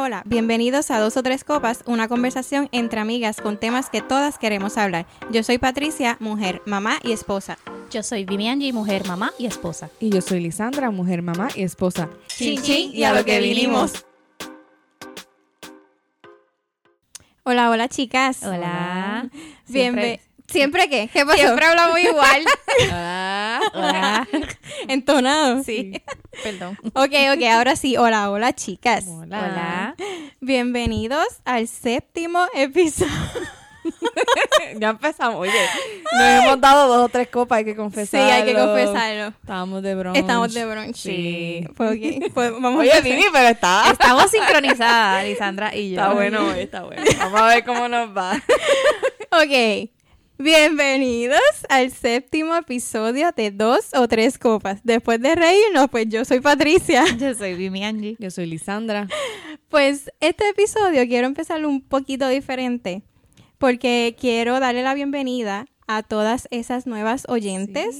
Hola, hola, bienvenidos a Dos o Tres Copas, una conversación entre amigas con temas que todas queremos hablar. Yo soy Patricia, mujer, mamá y esposa. Yo soy Vivianji, mujer, mamá y esposa. Y yo soy Lisandra, mujer, mamá y esposa. Chin, chin, y a lo que vinimos. Hola, hola chicas. Hola. Bienve- ¿Siempre qué? ¿Qué pasó? Siempre hablamos igual. Ah, Hola. Entonado. Sí. Perdón. Ok, ok, ahora sí. Hola, hola chicas. Hola. Bienvenidos al séptimo episodio. ya empezamos. Oye, nos hemos dado dos o tres copas, hay que Sí, confesarlo. hay que confesarlo. Estábamos de brunch. Estamos de brunch. Sí. Pues, ok, pues vamos Oye. Vivi, pero está... Estamos sincronizadas, Lisandra y yo. Está bueno hoy, está bueno. Vamos a ver cómo nos va. Ok. Bienvenidos al séptimo episodio de Dos o Tres Copas. Después de reírnos, pues yo soy Patricia. Yo soy Vivianji. Yo soy Lisandra. Pues este episodio quiero empezarlo un poquito diferente porque quiero darle la bienvenida a todas esas nuevas oyentes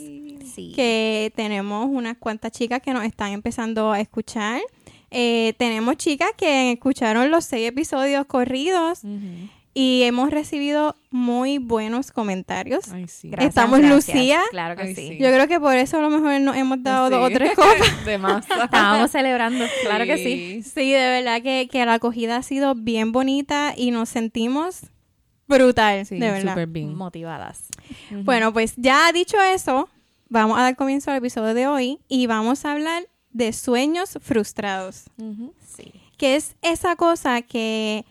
Sí. que tenemos unas cuantas chicas que nos están empezando a escuchar. Eh, tenemos chicas que escucharon los seis episodios corridos y hemos recibido muy buenos comentarios. Ay, sí. Gracias, Estamos gracias. Lucía. Claro que Ay, sí. sí. Yo creo que por eso a lo mejor nos hemos dado Sí. dos o tres copas. De masa. Estábamos celebrando. Claro que sí. Sí, de verdad que, que la acogida ha sido bien bonita y nos sentimos brutal, Sí, de verdad. súper bien. Motivadas. Bueno, pues ya dicho eso, vamos a dar comienzo al episodio de hoy y vamos a hablar de sueños frustrados. Sí. que es esa cosa que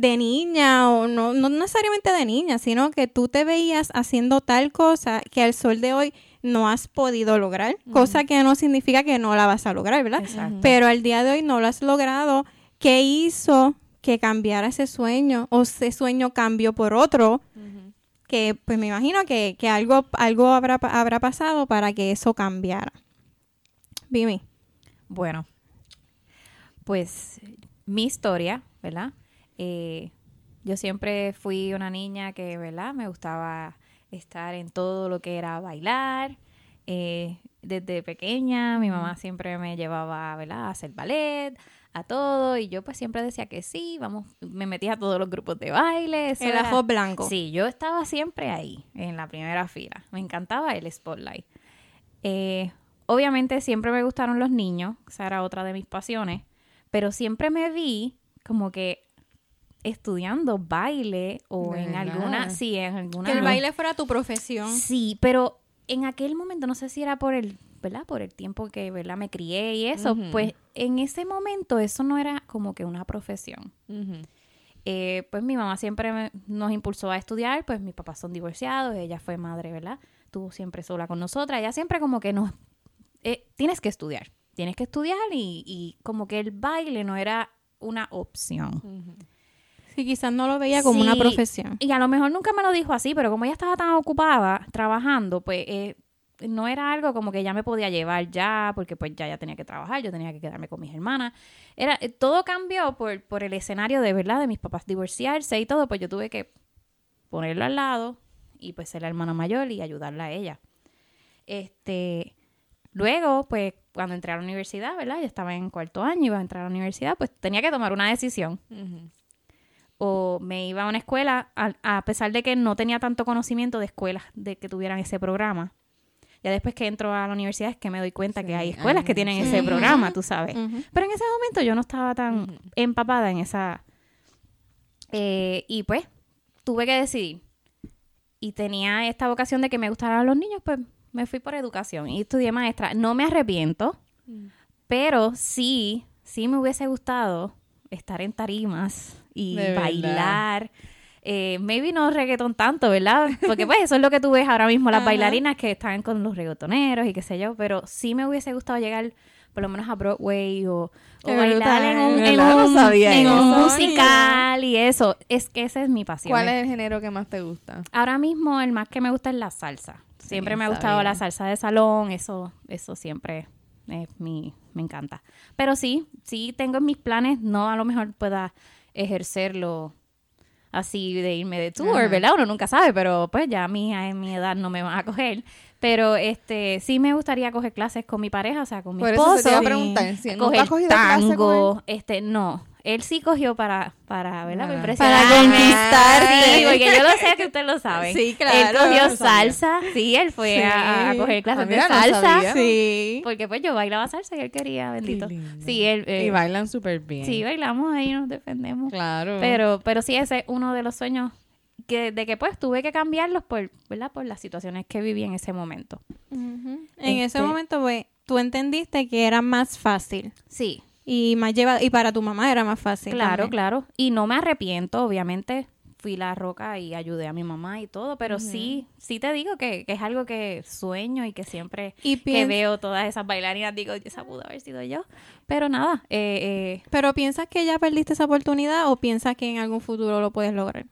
de niña o no, no necesariamente de niña, sino que tú te veías haciendo tal cosa que al sol de hoy no has podido lograr, cosa que no significa que no la vas a lograr, ¿verdad? Exacto. Pero al día de hoy no lo has logrado. ¿Qué hizo que cambiara ese sueño o ese sueño cambió por otro? Que pues me imagino que, que algo, algo habrá, habrá pasado para que eso cambiara. Vimi. Bueno, pues mi historia, ¿verdad? Eh, yo siempre fui una niña que, ¿verdad? Me gustaba estar en todo lo que era bailar. Eh, desde pequeña mi mamá siempre me llevaba, ¿verdad? A hacer ballet, a todo. Y yo pues siempre decía que sí, vamos, me metía a todos los grupos de baile. eso El era- ajo blanco. Sí, yo estaba siempre ahí, en la primera fila. Me encantaba el spotlight. Eh, obviamente siempre me gustaron los niños, esa era otra de mis pasiones, pero siempre me vi como que estudiando baile o ¿De en verdad? alguna, sí, en alguna. Que el baile fuera tu profesión. Sí, pero en aquel momento no sé si era por el, ¿verdad? Por el tiempo que, ¿verdad? Me crié y eso, pues en ese momento eso no era como que una profesión. Eh, pues mi mamá siempre me- nos impulsó a estudiar, pues mis papás son divorciados, ella fue madre, ¿verdad? Estuvo siempre sola con nosotras, ella siempre como que nos... eh, tienes que estudiar, tienes que estudiar y, y como que el baile no era una opción. Sí, quizás no lo veía como una profesión. Y a lo mejor nunca me lo dijo así, pero como ella estaba tan ocupada trabajando, pues eh, no era algo como que ya me podía llevar ya, porque pues ya ya tenía que trabajar, yo tenía que quedarme con mis hermanas. Era, eh, todo cambió por, por el escenario de verdad de mis papás divorciarse y todo, pues yo tuve que ponerlo al lado y pues ser la hermana mayor y ayudarla a ella. Este, luego, pues cuando entré a la universidad, ¿verdad? Yo estaba en cuarto año, iba a entrar a la universidad, pues tenía que tomar una decisión Ujú. O me iba a una escuela, a, a pesar de que no tenía tanto conocimiento de escuelas de que tuvieran ese programa. Ya después que entro a la universidad es que me doy cuenta que hay escuelas que tienen sí. ese programa, tú sabes. Pero en ese momento yo no estaba tan empapada en esa... Eh, y pues tuve que decidir. Y tenía esta vocación de que me gustaran los niños, pues me fui por educación y estudié maestra. No me arrepiento, pero sí, sí me hubiese gustado estar en tarimas y De bailar. Eh, maybe no reggaetón tanto, ¿verdad? Porque pues eso es lo que tú ves ahora mismo, las Ajá. bailarinas que están con los reggaetoneros y qué sé yo, pero sí me hubiese gustado llegar por lo menos a Broadway o, o bailar en un, musical y eso. Es que esa es mi pasión. ¿Cuál es el género que más te gusta? Ahora mismo el más que me gusta es la salsa. Siempre me ha gustado sabía. la salsa de salón, eso, eso siempre es mi, me encanta. Pero sí, sí tengo en mis planes, no a lo mejor pueda ejercerlo así de irme de tour. ¿verdad? Uno nunca sabe, pero pues ya a mí a mi edad no me van a coger. Pero este sí me gustaría coger clases con mi pareja, o sea, con mi Por eso esposo. te iba a preguntar. Si ¿nunca coger has cogido clase con tango, este, no. Él sí cogió para, para, ¿verdad? Para Ah. Para conquistarte. Sí, porque yo lo sé que usted lo sabe. Sí, Él claro. cogió Lo sabía. salsa. Sí, él fue Sí. a, a coger clases Ah, mira, de salsa. Sí. Porque pues yo bailaba salsa y él quería, bendito. Sí, él... eh, y bailan súper bien. sí, bailamos ahí, nos defendemos. Claro. Pero, pero sí, ese es uno de los sueños que, de que pues tuve que cambiarlos por, ¿verdad? por las situaciones que viví en ese momento. En ese Este- momento, pues, tú entendiste que era más fácil Sí, y más lleva y para tu mamá era más fácil. claro, también. claro. Y no me arrepiento, obviamente. Fui la roca y ayudé a mi mamá y todo, pero sí, sí te digo que, que es algo que sueño y que siempre Y que veo todas esas bailarinas digo, esa pudo haber sido yo. Pero nada, eh, eh, Pero piensas que ya perdiste esa oportunidad o piensas que en algún futuro lo puedes lograr.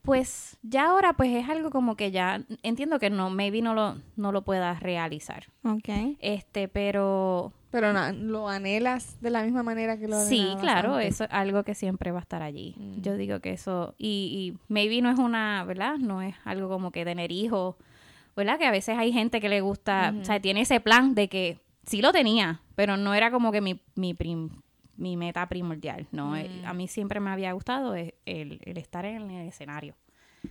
pues ya ahora pues es algo como que ya entiendo que no, maybe no lo, no lo puedas realizar. Ok. Este, pero Pero na- lo anhelas de la misma manera que lo Sí, anhelabas claro, antes? eso es algo que siempre va a estar allí. Mm. Yo digo que eso, y, y maybe no es una, ¿verdad? No es algo como que tener hijos, ¿verdad? Que a veces hay gente que le gusta, o sea, tiene ese plan de que sí lo tenía, pero no era como que mi, mi, prim- mi meta primordial, ¿no? Eh, Mm. A mí siempre me había gustado el, el- el estar en el escenario.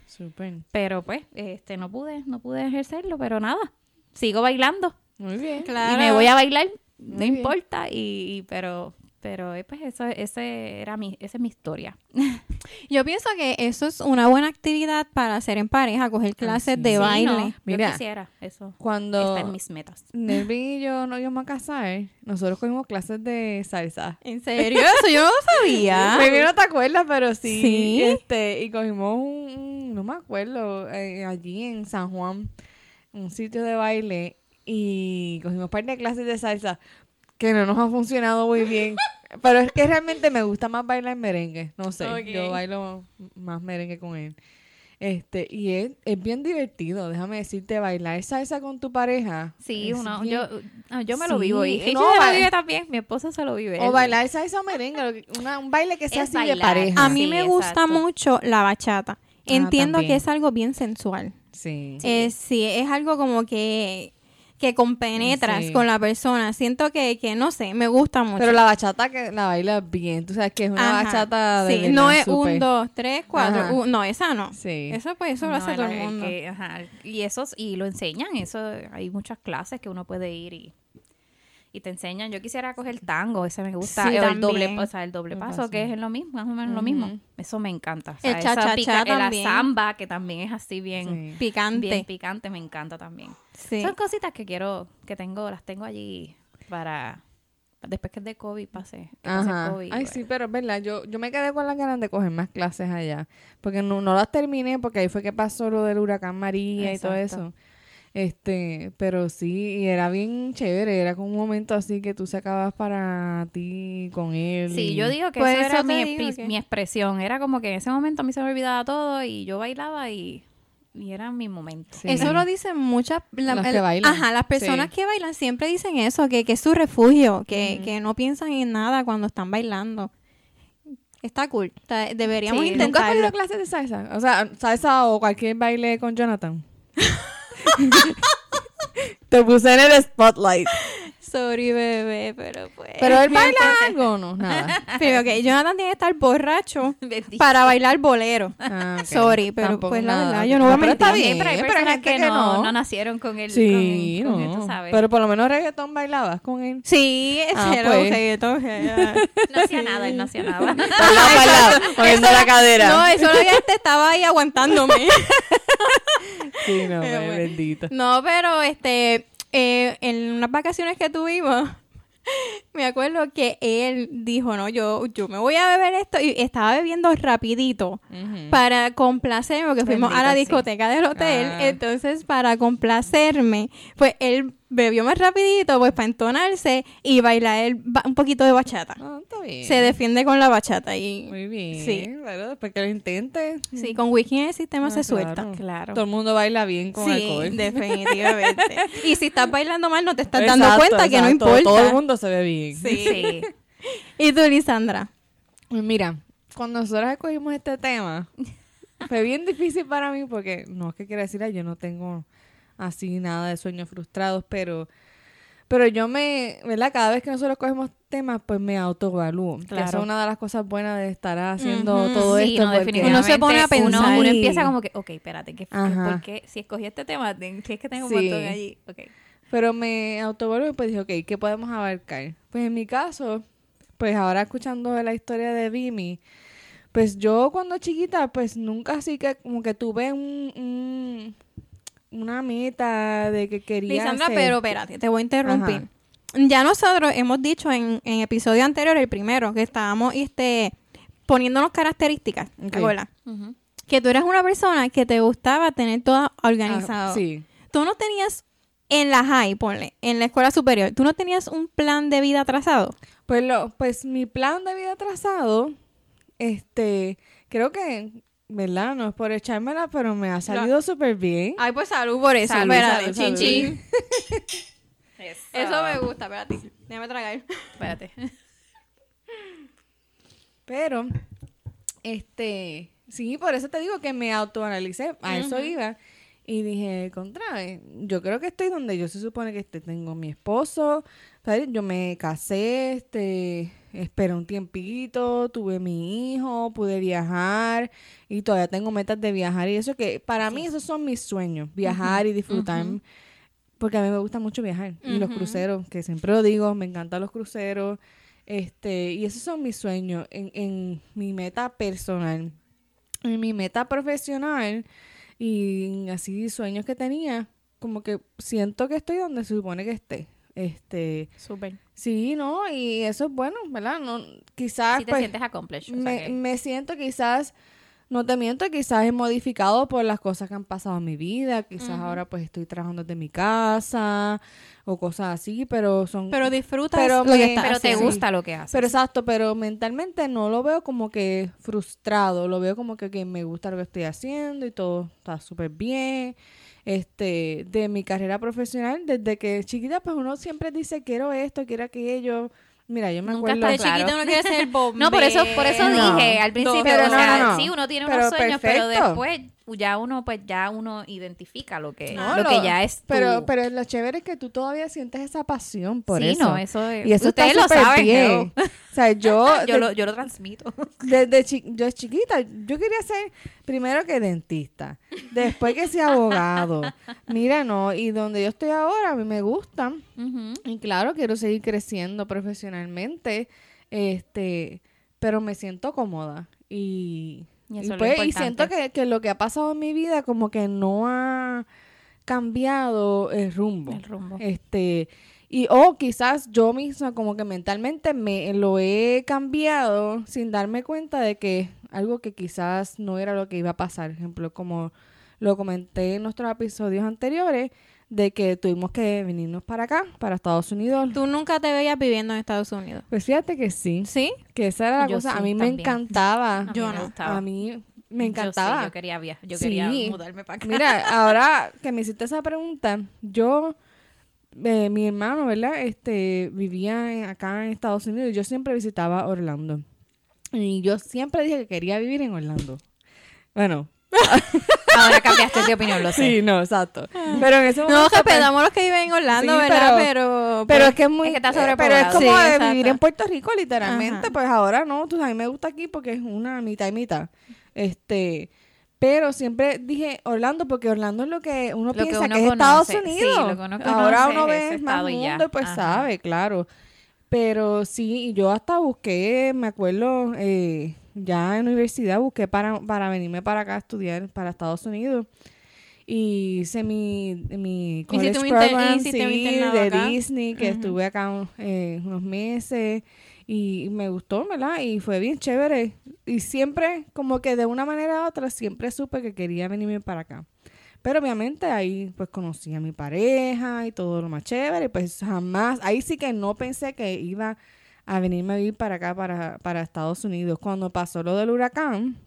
Súper. Pero pues, este, no pude, no pude ejercerlo, pero nada, sigo bailando. Muy bien. Claro. Y me voy a bailar, no bien. importa, y, y- pero, pero eh, pues eso, ese era mi, esa es mi historia. Yo pienso que eso es una buena actividad para hacer en pareja, coger clases sí. de Sí, baile. no, Mira, yo quisiera, eso Cuando está en mis metas. Nelvin y yo nos íbamos a casar, nosotros cogimos clases de salsa. ¿En serio? Eso yo no lo sabía. Maybe no te acuerdas, pero sí. Sí. Este, y cogimos un, un- no me acuerdo, eh, allí en San Juan, un sitio de baile, y cogimos parte de clases de salsa que no nos ha funcionado muy bien. Pero es que realmente me gusta más bailar merengue, no sé, yo bailo más merengue con él. Este, y es, es bien divertido, déjame decirte, bailar salsa con tu pareja. Sí, uno, bien- yo, ah, yo me lo Sí, vivo y Heishi no, se lo ba- vive también, mi esposo se lo vive. O él- bailar salsa o merengue, una- un baile que sea Es así de pareja. A mí Sí, me gusta mucho la bachata. Entiendo también. que es algo bien sensual. Sí. Eh, sí, es algo como que, que compenetras Sí. con la persona. Siento que, que, no sé, me gusta mucho. Pero la bachata que la baila bien, tú sabes que es una Ajá. bachata de Sí, verdad, no es un, dos, tres, cuatro. Un- no, esa no. Sí. Eso pues eso lo hace todo el mundo. que, ajá, y esos, y lo enseñan, eso, hay muchas clases que uno puede ir y, y te enseñan. Yo quisiera coger tango, ese me gusta. Sí, o el doble, o sea, el doble paso, que es lo mismo, más o menos lo mismo. Eso me encanta. O sea, El esa cha-cha-cha pica- eh, también. La samba, que también es así bien, Sí. Picante. bien picante, me encanta también. Sí. Son cositas que quiero, que tengo, las tengo allí para después que de COVID que el Ajá. COVID, Ay, pues. sí, pero es verdad, yo, yo me quedé con las ganas de coger más clases allá. Porque no, no las terminé, porque ahí fue que pasó lo del huracán María y todo Exacto. eso. Este, pero sí, y era bien chévere, era como un momento así que tú sacabas para ti con él. Sí, y- yo digo que Pues eso era eso mi, digo mi- expresión. Era como que en ese momento a mí se me olvidaba todo y yo bailaba y, y era mi momento. Sí. Eso lo dicen muchas... la- Las que el- bailan. Ajá, las personas Sí. que bailan siempre dicen eso, que, que es su refugio, que, que no piensan en nada cuando están bailando. Está cool. Deberíamos Sí, ¿Nunca has intentarlo. cogido clases de salsa? O sea, salsa o cualquier baile con Jonathan. Te puse en el spotlight. Sorry, bebé, pero pues... Pero él baila algo o no, nada. Pero ok, Jonathan tiene que estar borracho Bendito. para bailar bolero. Ah. Sorry, pero Tampoco pues la nada. verdad, yo no voy a pero está bien, pero hay pero personas gente que, que no, no. no nacieron con el, Sí, con, con no. tú sabes. Pero por lo menos reggaetón bailabas con él. Sí, Ah, ese pues. reggaetón, no hacía nada, él no hacía nada. Bailaba, bailaba, moviendo la cadera. No, eso lo que te estaba ahí aguantándome. sí, no, Pero bueno. bendito. No, pero este, eh, en unas vacaciones que tuvimos, me acuerdo que él dijo, no, yo, yo me voy a beber esto y estaba bebiendo rapidito para complacerme, porque fuimos a la sí. discoteca del hotel, Ah. entonces para complacerme, pues él bebió más rapidito, pues para entonarse y bailar el ba- un poquito de bachata. Ah, está bien. Se defiende con la bachata y Muy bien. Sí. Claro, después que lo intente. sí, con whisky en el sistema Ah, se suelta. claro. Todo el mundo baila bien con sí, alcohol. definitivamente. y si estás bailando mal, no te estás dando Exacto, cuenta que no importa. Todo el mundo se ve bien. Sí. Sí. ¿Y tú, Lisandra? Pues Mira, cuando nosotros escogimos este tema, fue bien difícil para mí porque no es que quiera decir, "Ay, yo no tengo así nada de sueños frustrados, pero Pero yo me, ¿verdad? Cada vez que nosotros cogemos temas, pues me autoevalúo. Que Claro. eso es una de las cosas buenas de estar haciendo todo Sí, esto. no, porque-. Uno se pone a Uno- pensar. Uno, Sí. empieza como que, ok, espérate, ¿qué, Ajá. ¿por qué? Si escogí este tema, es que tengo un Sí. montón allí. Ok. Pero me autoevalué y pues dije, ok, ¿qué podemos abarcar? Pues en mi caso, pues ahora escuchando la historia de Vimi, pues yo cuando chiquita, pues nunca así que como que tuve un, un- una meta de que quería Lisandra, hacer. pero espérate, te voy a interrumpir. Ya nosotros hemos dicho en, en episodio anterior, el primero, que estábamos este, poniéndonos características, ¿te Ok. acuerdas? Que tú eras una persona que te gustaba tener todo organizado. Ah, sí. Tú no tenías en la high, ponle, en la escuela superior, tú no tenías un plan de vida trazado. Pues lo, pues mi plan de vida trazado, este, creo que, ¿verdad? No es por echármela, pero me ha salido súper bien. Ay, pues salud por eso. Salud, espérate, salud, chin, salud. chin. Eso, Eso me gusta, espérate. Déjame tragar. Espérate. Pero, este, sí, por eso te digo que me autoanalicé, a eso iba. Y dije, contra, eh, yo creo que estoy donde yo se supone que esté. Tengo mi esposo, ¿sabes? yo me casé, este, esperé un tiempito, tuve mi hijo, pude viajar y todavía tengo metas de viajar y eso que para mí esos son mis sueños, viajar y disfrutar. Porque a mí me gusta mucho viajar y los cruceros, que siempre lo digo, me encantan los cruceros. Este, y esos son mis sueños en, en mi meta personal. En mi meta profesional y así sueños que tenía, como que siento que estoy donde se supone que esté. Este, Súper. sí, ¿no? Y eso es bueno, ¿verdad? No, quizás Si te pues, sientes accomplished. o sea me, que- me siento quizás, no te miento, quizás he modificado por las cosas que han pasado en mi vida, quizás ahora pues estoy trabajando desde mi casa o cosas así, pero son... Pero disfrutas Pero lo que estás pero te gusta lo que haces. pero exacto, pero mentalmente no lo veo como que frustrado, lo veo como que, que me gusta lo que estoy haciendo y todo está súper bien. Este, de mi carrera profesional, desde que chiquita, pues uno siempre dice, quiero esto, quiero aquello. Mira, yo me Nunca acuerdo... De está claro. chiquita uno quiere ser bombero. No, por eso, por eso No. dije al principio, Pero o no, sea, no, no. sí, uno tiene Pero unos sueños, pero después ya uno, pues ya uno identifica lo que, No, lo lo- que ya es tu- Pero, pero lo chévere es que tú todavía sientes esa pasión por sí, eso. no, eso es, y eso ustedes está lo saben, bien. O sea, yo, yo, de- lo, yo lo transmito. desde chi- yo es chiquita, yo quería ser primero que dentista, después que sea abogado. Mira, no, y donde yo estoy ahora, a mí me gusta. Ujú. Y claro, quiero seguir creciendo profesionalmente, este, pero me siento cómoda. Y, Y es pues, y siento que, que lo que ha pasado en mi vida como que no ha cambiado el rumbo. El rumbo. Este, y o quizás yo misma como que mentalmente me lo he cambiado sin darme cuenta de que algo que quizás no era lo que iba a pasar. Por ejemplo, como lo comenté en nuestros episodios anteriores, de que tuvimos que venirnos para acá, para Estados Unidos. Tú nunca te veías viviendo en Estados Unidos. Pues fíjate que sí, ¿Sí? que esa era la Yo cosa. a mí me encantaba. A mí Yo no. gustaba. A mí me Yo encantaba. sí, Yo, quería viajar, yo Sí. quería mudarme para acá. Mira, ahora que me hiciste esa pregunta, yo, eh, mi hermano, ¿verdad? Este, vivía en- acá en Estados Unidos y yo siempre visitaba Orlando. Y yo siempre dije que quería vivir en Orlando. Bueno, Ahora cambiaste de opinión, lo sé. sí, no, exacto. Pero en ese momento... No, pues, respetamos a los que viven en Orlando, Sí, ¿verdad? pero- Pero, pero pues, es que es muy... Es que está eh, Pero es sobrepoblado. como Sí, de exacto. vivir en Puerto Rico, literalmente. Ajá. Pues ahora no, tú sabes, me gusta aquí porque es una mitad y mitad. Este... Pero siempre dije Orlando porque Orlando es lo que uno Lo que piensa uno que es Estados. Sí, Unidos. lo que uno Ahora uno ve más mundo y pues Ajá. sabe, claro. Pero sí, yo hasta busqué, me acuerdo, eh, ya en universidad busqué para, para venirme para acá a estudiar para Estados Unidos. Y hice mi, mi college program, sí, de acá. Disney, que estuve acá eh, unos meses y me gustó, ¿verdad? Y fue bien chévere. Y siempre, como que de una manera u otra, siempre supe que quería venirme para acá. Pero obviamente ahí pues conocí a mi pareja y todo lo más chévere. y, Pues jamás, ahí sí que no pensé que iba a venirme a vivir para acá, para, para Estados Unidos. Cuando pasó lo del huracán,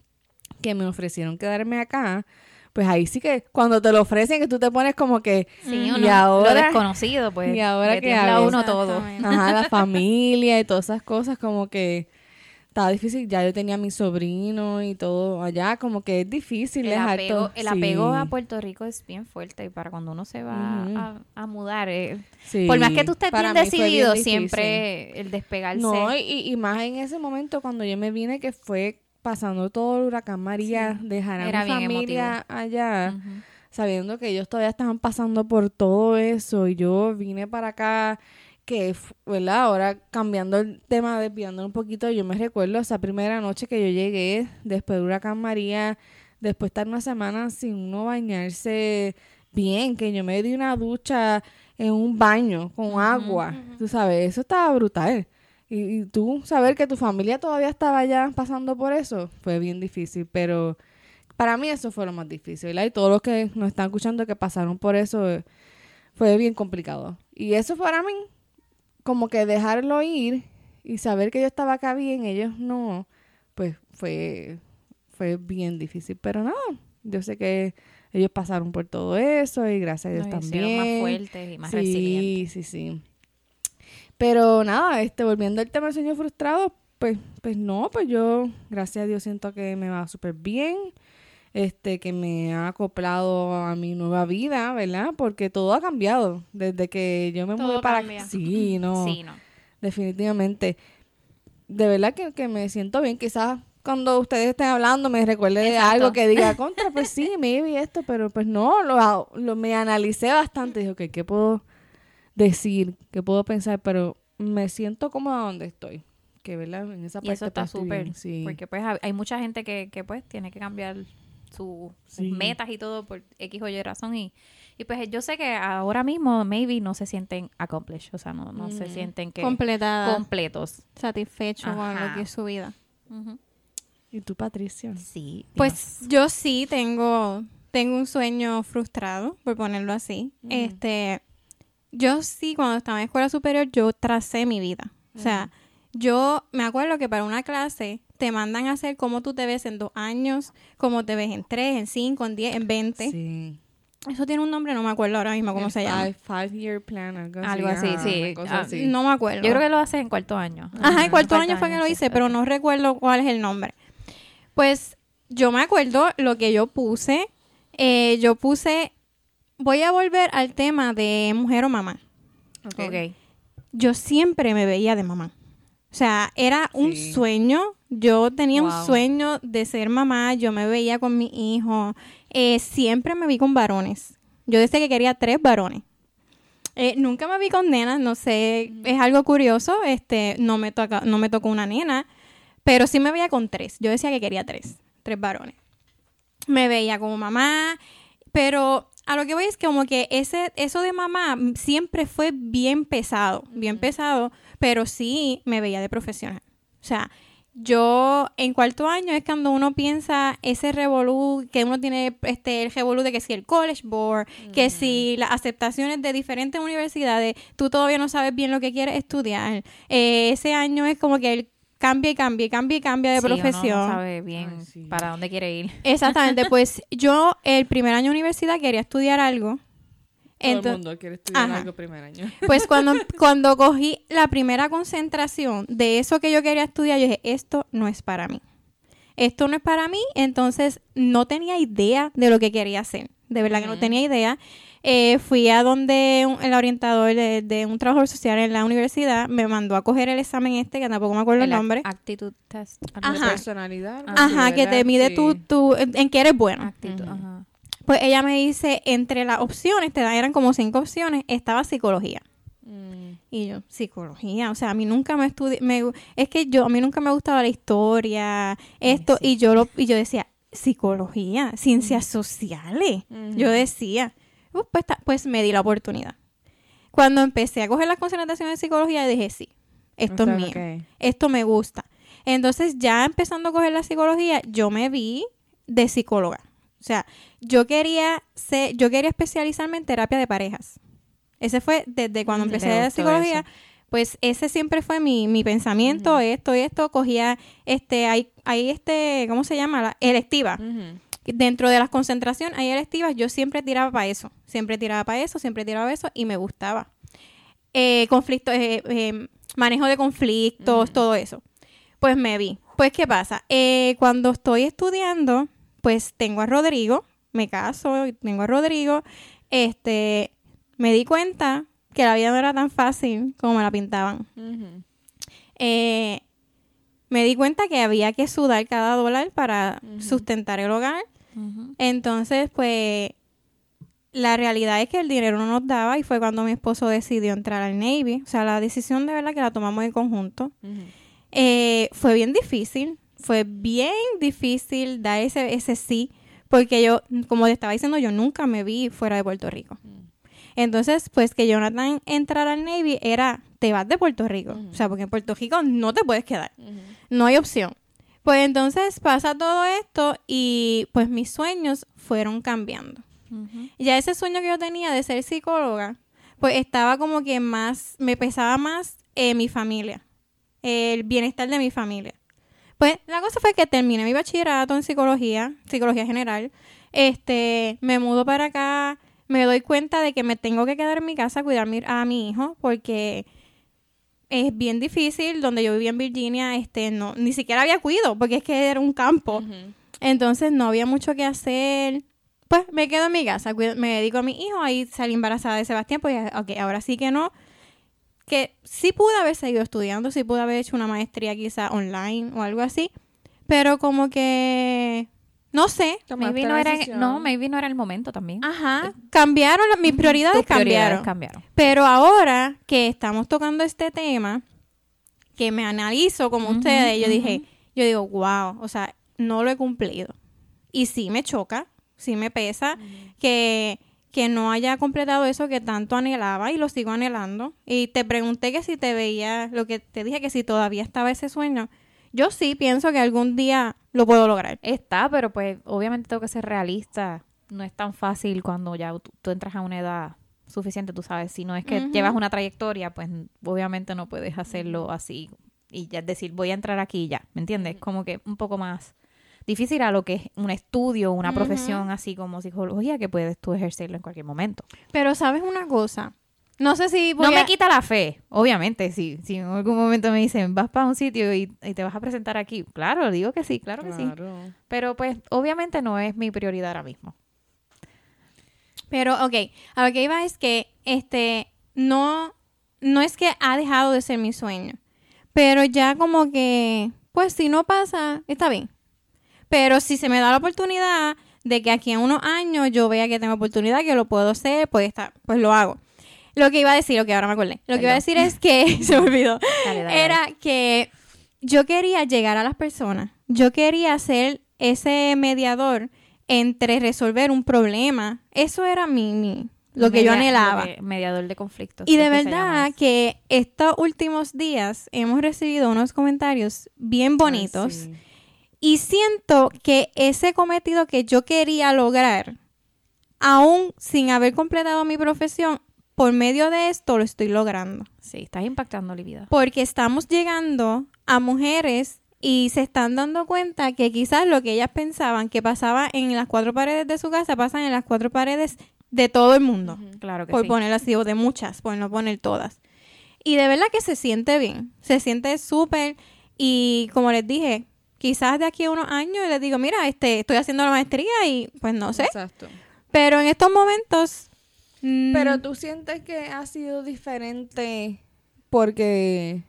que me ofrecieron quedarme acá, pues ahí sí que cuando te lo ofrecen que tú te pones como que, Sí, y uno, ahora- lo desconocido, pues. ¿y ahora a hago? uno todo. Ajá, la familia y todas esas cosas como que estaba difícil. Ya yo tenía a mi sobrino y todo allá, como que es difícil El dejar apego, todo. el Sí, apego a Puerto Rico es bien fuerte y para cuando uno se va a, a mudar, eh, sí. por más que tú estés Para bien bien decidido, siempre el despegarse. No, y, y más en ese momento cuando yo me vine que fue pasando todo el huracán María, dejar a Era mi familia allá, sabiendo que ellos todavía estaban pasando por todo eso y yo vine para acá que, ¿verdad? Ahora cambiando el tema, desviando un poquito, yo me recuerdo esa primera noche que yo llegué después del huracán María, después de estar una semana sin uno bañarse bien, que yo me di una ducha en un baño con agua, tú sabes, eso estaba brutal. Y, y tú saber que tu familia todavía estaba allá pasando por eso, fue bien difícil, pero para mí eso fue lo más difícil, ¿verdad? Y todos los que nos están escuchando que pasaron por eso, eh, fue bien complicado. Y eso para mí, como que dejarlo ir y saber que yo estaba acá bien, ellos no, pues fue, fue bien difícil. Pero no, yo sé que ellos pasaron por todo eso y gracias a Dios Nos también. más fuertes y más sí, resilientes. sí, sí. Pero nada, este, volviendo al tema del sueño frustrado, pues, pues no, pues yo, gracias a Dios, siento que me va súper bien. Este, que me ha acoplado a mi nueva vida, ¿verdad? Porque todo ha cambiado desde que yo me Todo mudé para cambia. Sí, no, Sí, no. definitivamente. De verdad que, que me siento bien. Quizás cuando ustedes estén hablando me recuerde de algo que diga contra, pues sí, maybe esto, pero pues no, lo, lo me analicé bastante. Dije, ok, ¿qué puedo decir? ¿Qué puedo pensar? Pero me siento cómoda donde estoy. Que, ¿verdad? En esa Y parte eso está pues, súper. Sí. Porque pues ha- hay mucha gente que, que pues tiene que cambiar su- sus metas y todo por X o Y razón. Y, y pues yo sé que ahora mismo maybe no se sienten accomplished. O sea, no, no se Ujú. sienten que completada, completos. satisfecho con lo que es su vida. ¿Y tú, Patricia? Sí. Pues yo sí tengo, tengo un sueño frustrado, por ponerlo así. Este, yo sí, cuando estaba en escuela superior, yo tracé mi vida. O sea, yo me acuerdo que para una clase te mandan a hacer cómo tú te ves en dos años, cómo te ves en tres, en cinco, en diez, en veinte. Sí. Eso tiene un nombre, no me acuerdo ahora mismo cómo El se llama. five, five year plan, algo así. Algo así, ajá, sí. una cosa Ah, así. No me acuerdo. Yo creo que lo haces en cuarto año. Ajá, en cuarto cuarto año fue que lo sí. hice, pero no recuerdo cuál es el nombre. Pues yo me acuerdo lo que yo puse. Eh, yo puse, voy a volver al tema de mujer o mamá. Ok. Ok. Yo siempre me veía de mamá. O sea, era un sueño. Yo tenía un sueño de ser mamá. Yo me veía con mi hijo. Eh, siempre me vi con varones. Yo decía que quería tres varones. Eh, nunca me vi con nenas, no sé, es algo curioso, este, no me toca, no me tocó una nena, pero sí me veía con tres. Yo decía que quería tres, tres varones. Me veía como mamá, pero a lo que voy es que como que ese, eso de mamá siempre fue bien pesado, bien pesado, pero sí me veía de profesional. O sea, yo en cuarto año es cuando uno piensa ese revolú, que uno tiene este el revolú de que si el college board, que si las aceptaciones de diferentes universidades, tú todavía no sabes bien lo que quieres estudiar. Eh, ese año es como que el cambia y cambia y cambia y cambia de Sí, uno no profesión. sabe bien Ay, sí. para dónde quiere ir. Exactamente, pues yo el primer año de universidad quería estudiar algo. Todo el mundo quiere estudiar Ajá. algo primer año. pues cuando, cuando cogí la primera concentración de eso que yo quería estudiar, yo dije, esto no es para mí. Esto no es para mí, entonces no tenía idea de lo que quería hacer. De verdad que no tenía idea. Eh, fui a donde un- el orientador de, de un trabajador social en la universidad me mandó a coger el examen este, que tampoco me acuerdo el, nombre. Actitud test. Ajá. De personalidad. Ajá, que te mide Sí. tu, tu, en qué eres bueno. Actitud, ajá. Pues ella me dice, entre las opciones, te dan, eran como cinco opciones, estaba psicología. Mm. Y yo, psicología, o sea, a mí nunca me estudié, me, es que yo, a mí nunca me gustaba la historia, esto, y yo lo, y yo decía, psicología, ciencias sociales. Ujú. Yo decía, "Uh, pues, ta- pues me di la oportunidad. Cuando empecé a coger las concentraciones de psicología, dije, sí, esto O sea, es mío, esto me gusta. Entonces, ya empezando a coger la psicología, yo me vi de psicóloga. O sea, yo quería ser, yo quería especializarme en terapia de parejas. Ese fue desde cuando Mm, empecé gustó psicología. eso. Pues ese siempre fue mi, mi pensamiento, esto y esto, cogía, este, hay, hay este, ¿cómo se llama? La electiva. Dentro de las concentraciones hay electivas, yo siempre tiraba para eso, siempre tiraba para eso, siempre tiraba para eso y me gustaba. Eh, conflicto, eh, eh, manejo de conflictos, todo eso. Pues me vi. Pues, ¿qué pasa? Eh, cuando estoy estudiando, pues tengo a Rodrigo, me caso, y tengo a Rodrigo, este, me di cuenta que la vida no era tan fácil como me la pintaban. Eh, me di cuenta que había que sudar cada dólar para sustentar el hogar. Entonces, pues, la realidad es que el dinero no nos daba y fue cuando mi esposo decidió entrar al Navy. O sea, la decisión de verdad que la tomamos en conjunto. Eh, fue bien difícil, fue bien difícil dar ese, ese sí, porque yo, como te estaba diciendo, yo nunca me vi fuera de Puerto Rico. Entonces, pues que Jonathan entrara al Navy era, te vas de Puerto Rico. O sea, porque en Puerto Rico no te puedes quedar, no hay opción. Pues entonces pasa todo esto y pues mis sueños fueron cambiando. Ya ese sueño que yo tenía de ser psicóloga, pues estaba como que más, me pesaba más eh, mi familia, el bienestar de mi familia. Pues la cosa fue que terminé mi bachillerato en psicología, psicología general. Este, me mudo para acá, me doy cuenta de que me tengo que quedar en mi casa a cuidar a mi hijo porque es bien difícil. Donde yo vivía en Virginia, este, no, ni siquiera había cuido porque es que era un campo. Entonces no había mucho que hacer. Pues me quedo en mi casa, me dedico a mi hijo, ahí salí embarazada de Sebastián, pues ok, ahora sí que no. Que sí pude haber seguido estudiando, sí pude haber hecho una maestría quizá online o algo así, pero como que, no sé, Maybe no, era, no, maybe no era el momento también. ajá, cambiaron, mis prioridades Tus prioridades cambiaron. cambiaron. Pero ahora que estamos tocando este tema, que me analizo como ustedes, yo dije, yo digo, wow, o sea, no lo he cumplido. Y sí me choca, sí me pesa que, que no haya completado eso que tanto anhelaba y lo sigo anhelando. Y te pregunté que si te veía, lo que te dije que si todavía estaba ese sueño. Yo sí pienso que algún día lo puedo lograr. Está, pero pues obviamente tengo que ser realista. No es tan fácil cuando ya tú, tú entras a una edad suficiente, tú sabes. Si no es que llevas una trayectoria, pues obviamente no puedes hacerlo así y ya decir, voy a entrar aquí y ya, ¿me entiendes? Como que un poco más difícil a lo que es un estudio, una profesión así como psicología que puedes tú ejercerlo en cualquier momento. Pero sabes una cosa, no sé si voy no a- me quita la fe, obviamente, si, si en algún momento me dicen, vas para un sitio y, y te vas a presentar aquí, claro, digo que sí, claro que sí. Pero pues obviamente no es mi prioridad ahora mismo. Pero, ok, a lo que iba es que, este, no, no es que ha dejado de ser mi sueño, pero ya como que, pues si no pasa, está bien. Pero si se me da la oportunidad de que aquí en unos años yo vea que tengo oportunidad, que lo puedo hacer, pues, está, pues lo hago. Lo que iba a decir, lo que ahora me acordé, lo que iba a decir es que, se me olvidó, Dale, dale, era dale. que yo quería llegar a las personas. Yo quería ser ese mediador entre resolver un problema. Eso era mi, mi lo que yo anhelaba. que- mediador de conflictos. Y de que verdad que estos últimos días hemos recibido unos comentarios bien bonitos Ay, sí. Y siento que ese cometido que yo quería lograr, aún sin haber completado mi profesión, por medio de esto lo estoy logrando Sí, estás impactando la vida. porque estamos llegando a mujeres y se están dando cuenta que quizás lo que ellas pensaban que pasaba en las cuatro paredes de su casa pasa en las cuatro paredes de todo el mundo. Claro que Por sí. ponerlo así, o de muchas, por no poner todas. Y de verdad que se siente bien, se siente súper y como les dije, quizás de aquí a unos años les digo, mira, este, estoy haciendo la maestría y pues no sé, Exacto. pero en estos momentos... mm, Pero tú sientes que ha sido diferente porque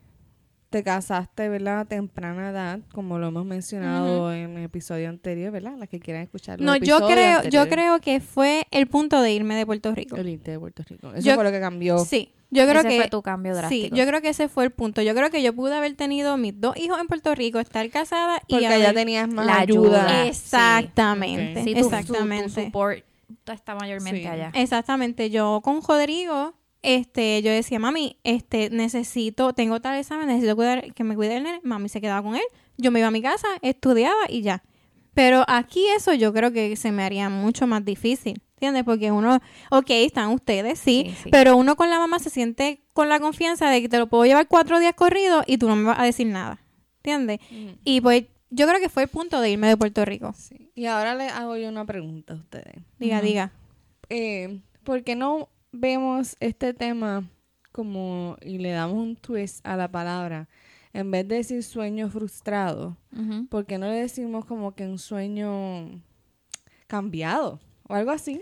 te casaste, ¿verdad? A temprana edad, como lo hemos mencionado en el episodio anterior, ¿verdad? Las que quieran escuchar. no, yo creo, yo creo que fue el punto de irme de Puerto Rico. El irte de Puerto Rico. Eso Yo- fue lo que cambió. Sí, yo creo Ese que fue tu cambio sí, drástico. yo creo que ese fue el punto. Yo creo que yo pude haber tenido mis dos hijos en Puerto Rico, estar casada y Porque haber- ya tenías más La ayuda. ayuda. exactamente, Ok. Sí, tu- tu- exactamente, Tu, support está mayormente Sí. allá. exactamente. Yo con Rodrigo, este, yo decía, mami, este, necesito, tengo tal examen, necesito cuidar, que me cuide el nene. Mami se quedaba con él. Yo me iba a mi casa, estudiaba y ya. Pero aquí eso yo creo que se me haría mucho más difícil. ¿Entiendes? Porque uno, ok, están ustedes, sí, Sí, sí. pero uno con la mamá se siente con la confianza de que te lo puedo llevar cuatro días corridos y tú no me vas a decir nada. ¿Entiendes? Ujú. Y pues yo creo que fue el punto de irme de Puerto Rico. Sí. Y ahora le hago yo una pregunta a ustedes. Diga, diga. Eh, ¿Por qué no vemos este tema como y le damos un twist a la palabra en vez de decir sueño frustrado, Ujú. ¿por qué no le decimos como que un sueño cambiado o algo así?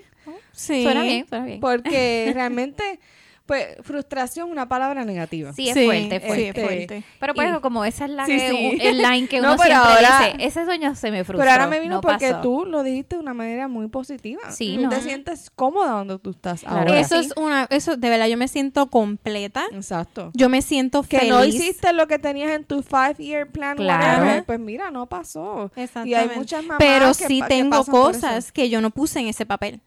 Sí. Suena bien, suena bien. Porque realmente, pues, frustración una palabra negativa. Sí, es Sí, fuerte, fuerte. es fuerte. Pero pues Y- como esa es la Sí, que, sí. el line que No, uno pero siempre ahora- dice, ese sueño se me frustró. Pero ahora me vino no porque pasó. tú lo dijiste de una manera muy positiva. Sí, tú ¿no? te sientes cómoda donde tú estás Claro. ahora. Eso Sí. es una, eso de verdad yo me siento completa. Exacto. Yo me siento Que feliz. no hiciste lo que tenías en tu five year plan, Claro. whatever, pues mira, no pasó. Y hay Exactamente. muchas mamás Pero que sí que tengo cosas que yo no puse en ese papel.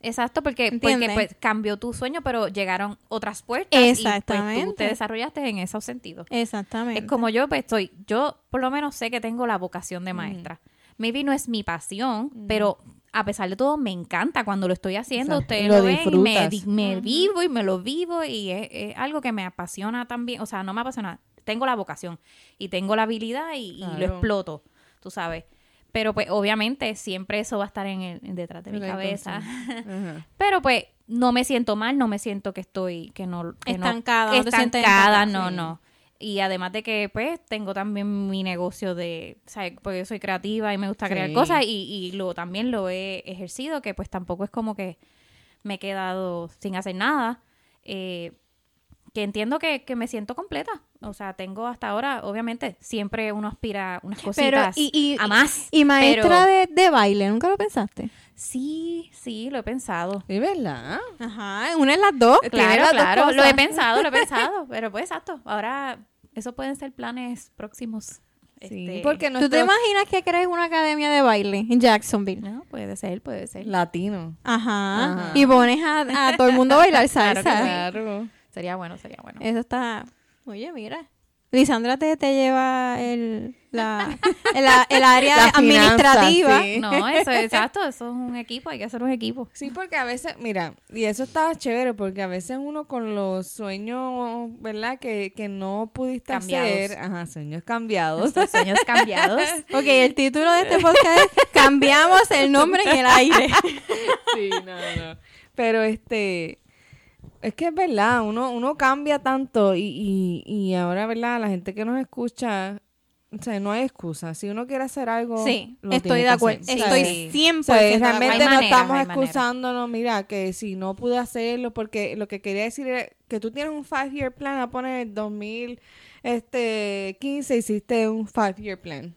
Exacto, porque, porque pues, cambió tu sueño, pero llegaron otras puertas y pues, tú Exactamente. te desarrollaste en esos sentidos. Exactamente. Es como yo pues, estoy, yo por lo menos sé que tengo la vocación de maestra. Maybe no es mi pasión, pero a pesar de todo me encanta cuando lo estoy haciendo. Exacto. Ustedes Lo lo, ven y me, me vivo y me lo vivo y es, es algo que me apasiona también. O sea, no me apasiona, tengo la vocación y tengo la habilidad y, y lo exploto, tú sabes. Pero pues obviamente siempre eso va a estar en el, en detrás de mi cabeza. Pero pues no me siento mal, no me siento que estoy que no que Estancada, no estancada, no, sí. no. Y además de que pues tengo también mi negocio de, ¿sabes? Porque yo soy creativa y me gusta crear Sí. cosas y, y lo también lo he ejercido, que pues tampoco es como que me he quedado sin hacer nada. Eh, que entiendo que, que me siento completa. O sea, tengo hasta ahora, obviamente, siempre uno aspira a unas Pero, cositas y, y, a más. y maestra pero- de, de baile, ¿nunca lo pensaste? Sí, sí, lo he pensado. ¿Es verdad? Ajá, una es las dos. Claro, las dos claro, lo he pensado, lo he pensado, pero pues exacto. Ahora, eso pueden ser planes próximos. Sí, Este, porque ¿Tú te nuestro imaginas que crees una academia de baile en Jacksonville? No, puede ser, puede ser. latino. Ajá. Ajá. Y pones a, a todo el mundo a bailar salsa. Claro. Sería bueno, sería bueno. Eso está... Oye, mira. Lisandra te, te lleva el, la, el, el área La finanza, administrativa. sí. No, eso es exacto, eso es un equipo, hay que hacer un equipo. Sí, porque a veces, mira, y eso está chévere, porque a veces uno con los sueños, ¿verdad? Que, que no pudiste Cambiados. hacer, ajá, sueños cambiados. Sueños cambiados. Ok, el título de este podcast es Cambiamos el nombre en el aire. sí, no, no. Pero este, es que es verdad, uno, uno cambia tanto y, y, y ahora, ¿verdad? La gente que nos escucha, o sea, no hay excusa. Si uno quiere hacer algo, Sí, lo estoy de acuerdo. Estoy. 100% O sea, realmente no maneras, estamos excusándonos, mira, que si no pude hacerlo, porque lo que quería decir era que tú tienes un five year plan a poner en 2015 hiciste un five year plan.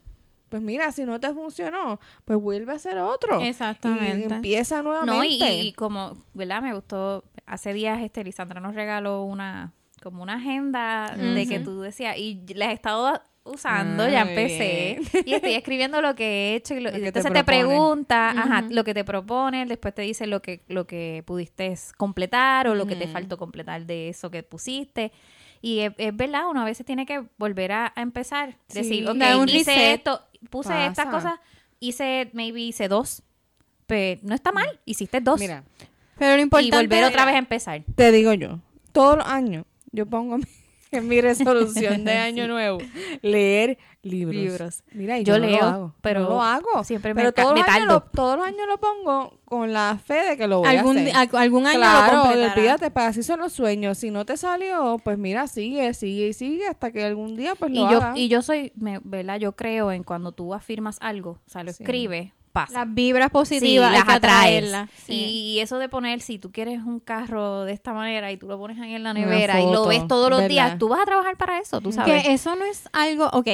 Pues mira, si no te funcionó, pues vuelve a hacer otro. Exactamente. Y empieza nuevamente. No, y, y como, ¿verdad? Me gustó, hace días este Lisandra nos regaló una, como una agenda de que tú decías, y la he estado usando, Ah, ya empecé, y estoy escribiendo lo que he hecho, y lo- Lo que te entonces te, pregunta, ajá, lo que te propone, después te dice lo que, lo que pudiste completar o lo que te Ujú. faltó completar de eso que pusiste. Y es, es verdad, uno a veces tiene que volver a, a empezar. Sí. Decir, ok, un hice reset. esto, puse estas Pasa. cosas, hice, maybe hice dos. Pero no está mal, hiciste dos. Mira, Pero lo y importante volver es- otra vez a empezar. te digo yo, todos los años yo pongo mi- en mi resolución de año nuevo leer libros. Libros. Mira, y Yo yo, no leo, lo hago. pero no lo hago. siempre me pero todos, me los años lo, todos los años lo pongo con la fe de que lo voy algún, a hacer. al- algún año lo Claro, completará. olvídate, para así son los sueños. Si no te salió, pues mira, sigue, sigue y sigue hasta que algún día pues Y lo yo, hagas. y yo soy, me, ¿verdad? Yo creo en cuando tú afirmas algo, o sea, lo Sí. escribes, pasa. Las vibras Sí, positivas hay las atraes. Sí. Y eso de poner, si tú quieres un carro de esta manera y tú lo pones ahí en la nevera y lo ves todos los días, tú vas a trabajar para eso, tú sabes. Que eso no es algo, ok,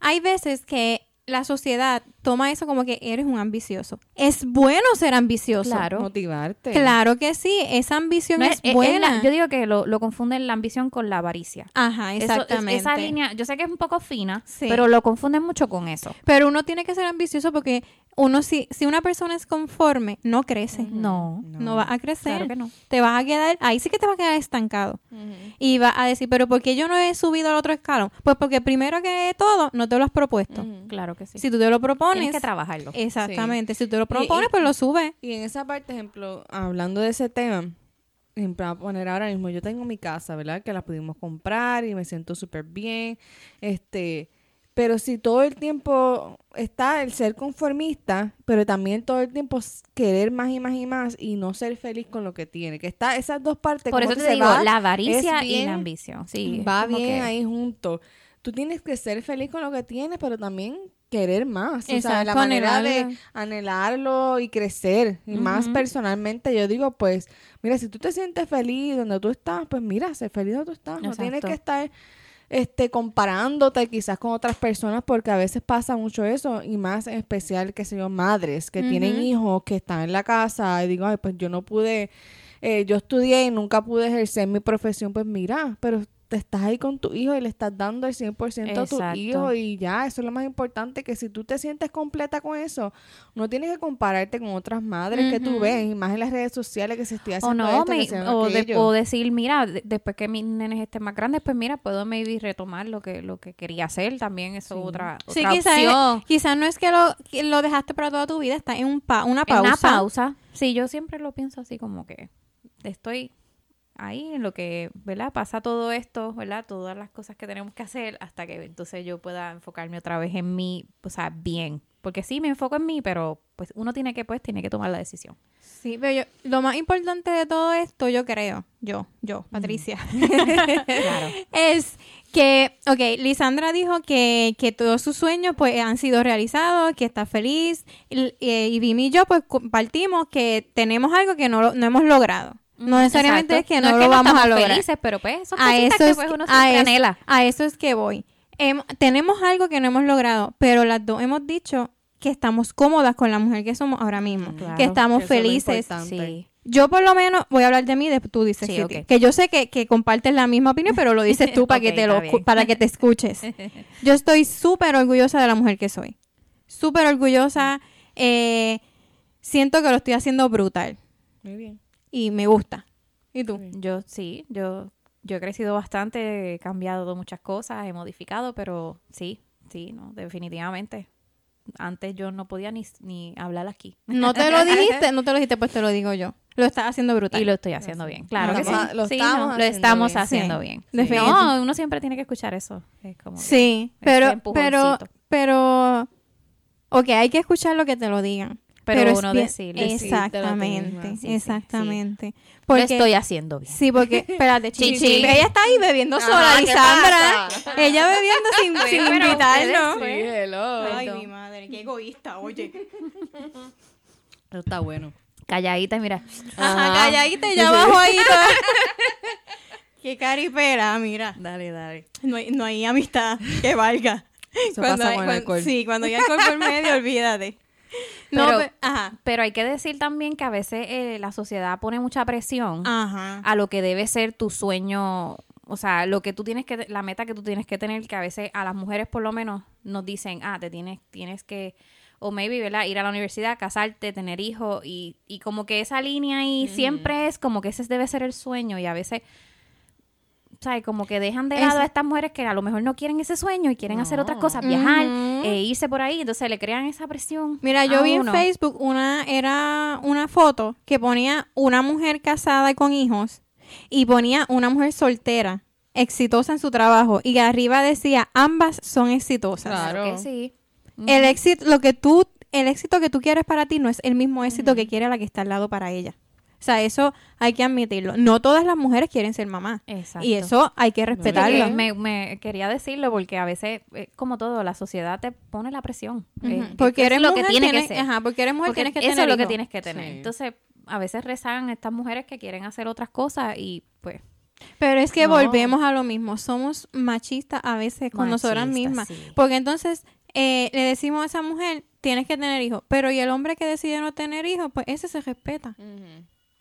hay veces que la sociedad toma eso como que eres un ambicioso. Es bueno ser ambicioso. Claro. Motivarte. Claro que sí, esa ambición No es, es- es buena. la- yo digo que lo, lo confunden la ambición con la avaricia. Ajá, Eso- es- exactamente. esa línea, yo sé que es un poco fina, Sí. pero lo confunden mucho con eso. Pero uno tiene que ser ambicioso porque uno si, si una persona es conforme, no crece. No, No, va a crecer. claro que no. Te vas a quedar, ahí sí que te vas a quedar estancado. Ujú. Y vas a decir, pero ¿por qué yo no he subido al otro escalón? Pues porque primero que todo, no te lo has propuesto. Claro que sí. Si tú te lo propones, Tienes que trabajarlo. exactamente. Si tú te lo propones, y- pues lo subes. Y en esa parte, ejemplo, hablando de ese tema, ejemplo, a poner ahora mismo, yo tengo mi casa, ¿verdad? Que la pudimos comprar y me siento súper bien. Este, pero si todo el tiempo está el ser conformista, pero también todo el tiempo querer más y más y más y no ser feliz con lo que tiene, que está esas dos partes. Por eso te digo, va- la avaricia y la ambición. Sí, va bien que- ahí juntos. tú tienes que ser feliz con lo que tienes, pero también querer más. o sea, Exacto, la manera de anhelarlo. y crecer. Y más personalmente, yo digo, pues, mira, si tú te sientes feliz donde tú estás, pues mira, sé feliz donde tú estás. No tienes Exacto. que estar este comparándote quizás con otras personas porque a veces pasa mucho eso y más en especial que sé yo madres que tienen hijos que están en la casa y digo ay pues yo no pude eh, yo estudié y nunca pude ejercer mi profesión pues mira pero te estás ahí con tu hijo y le estás dando el 100% a tu Exacto. hijo y ya, eso es lo más importante, que si tú te sientes completa con eso, no tienes que compararte con otras madres que tú ves, y más en las redes sociales que se estoy O haciendo no, esto, me- se o, de- o decir, mira, de- después que mis nenes estén más grandes, pues mira, puedo maybe retomar lo que lo que quería hacer también, eso es otra, Sí, otra quizás opción. quizás no es que lo, que lo dejaste para toda tu vida, está en un pa- una En pausa. Una pausa. Sí, yo siempre lo pienso así como que estoy ahí en lo que, ¿verdad? Pasa todo esto, ¿verdad? Todas las cosas que tenemos que hacer hasta que entonces yo pueda enfocarme otra vez en mí, o sea, bien. Porque sí, me enfoco en mí, pero pues uno tiene que, pues, tiene que tomar la decisión. Sí, pero yo, lo más importante de todo esto, yo creo, yo, yo, Patricia, Claro. es que, ok, Lisandra dijo que, que todos sus sueños pues han sido realizados, que está feliz, y, y Vimi y yo pues compartimos que tenemos algo que no, lo- no hemos logrado. No necesariamente Exacto. es que no, es lo vamos a estamos lograr. felices, pero pues son a eso que es, pues uno a anhela. a eso es que voy. Em, tenemos algo que no hemos logrado, pero las dos hemos dicho que estamos cómodas con la mujer que somos ahora mismo, Claro, que estamos que es felices. Sí. Yo por lo menos voy a hablar de mí, después tú dices Sí, que, ok. que yo sé que, que compartes la misma opinión, pero lo dices tú para Ok, que te lo bien. para que te escuches. Yo estoy súper orgullosa de la mujer que soy, súper orgullosa. eh, siento que lo estoy haciendo brutal Muy bien. Y me gusta. ¿Y tú? Yo sí, yo, yo he crecido bastante, he cambiado muchas cosas, he modificado, pero sí, sí, no, definitivamente. Antes yo no podía ni, ni hablar aquí. No te lo dijiste, no te lo dijiste, pues te lo digo yo. Lo estás haciendo brutal. Y lo estoy haciendo bien. Claro Lo que sí. estamos- lo Sí, estamos no, lo haciendo bien. haciendo. No, uno siempre tiene que escuchar eso. Es como Sí, pero, pero, pero, ok, hay que escuchar lo que te lo digan. Pero es uno ti Exactamente. Sí, sí, exactamente. Lo Porque, estoy haciendo bien. Sí, porque, espérate, chichi, ella está ahí bebiendo Ajá, sola, ¿qué Lisandra. Ella bebiendo sin, sin pero invitarnos. Sí, hello. Ay, mi madre, qué egoísta, oye. Eso está bueno. Calladita, mira. Ajá, Ajá. calladita y ya abajo ahí toda. Qué caripera, mira. Dale, dale. No hay, no hay amistad que valga. Eso pasa hay- con el cuan- alcohol. Sí, cuando hay alcohol por medio, olvídate. No, Pero- pe- ajá. Pero hay que decir también que a veces eh, la sociedad pone mucha presión Ajá. a lo que debe ser tu sueño, o sea, lo que tú tienes que, la meta que tú tienes que tener, que a veces a las mujeres por lo menos nos dicen, ah, te tienes, tienes que, o maybe, ¿verdad? Ir a la universidad, casarte, tener hijos, y, y como que esa línea ahí siempre es como que ese debe ser el sueño, y a veces, ¿sabes? Como que dejan de lado a estas mujeres que a lo mejor no quieren ese sueño y quieren hacer otras cosas, viajar, eh, irse por ahí, entonces le crean esa presión. Mira, yo a vi en. Facebook una, era una foto que ponía una mujer casada y con hijos y ponía una mujer soltera, exitosa en su trabajo y arriba decía, ambas son exitosas. Claro. que sí. El éxito, lo que tú, el éxito que tú quieres para ti no es el mismo éxito que quiere la que está al lado para ella. O sea, eso hay que admitirlo. No todas las mujeres quieren ser mamá. Exacto. Y eso hay que respetarlo. me, me quería decirlo porque a veces, eh, como todo, la sociedad te pone la presión. Eh, porque eso eres es lo mujer, que tiene tienes- que ser. Ajá, porque eres mujer, Porque tienes que eso tener es lo que tienes que tener. Sí. Entonces, a veces rezan estas mujeres que quieren hacer otras cosas y pues... Pero es que No. volvemos a lo mismo. Somos machistas a veces con nosotras Machistas, mismas. sí. Porque entonces eh, le decimos a esa mujer, tienes que tener hijos. Pero y el hombre que decide no tener hijos, pues ese se respeta.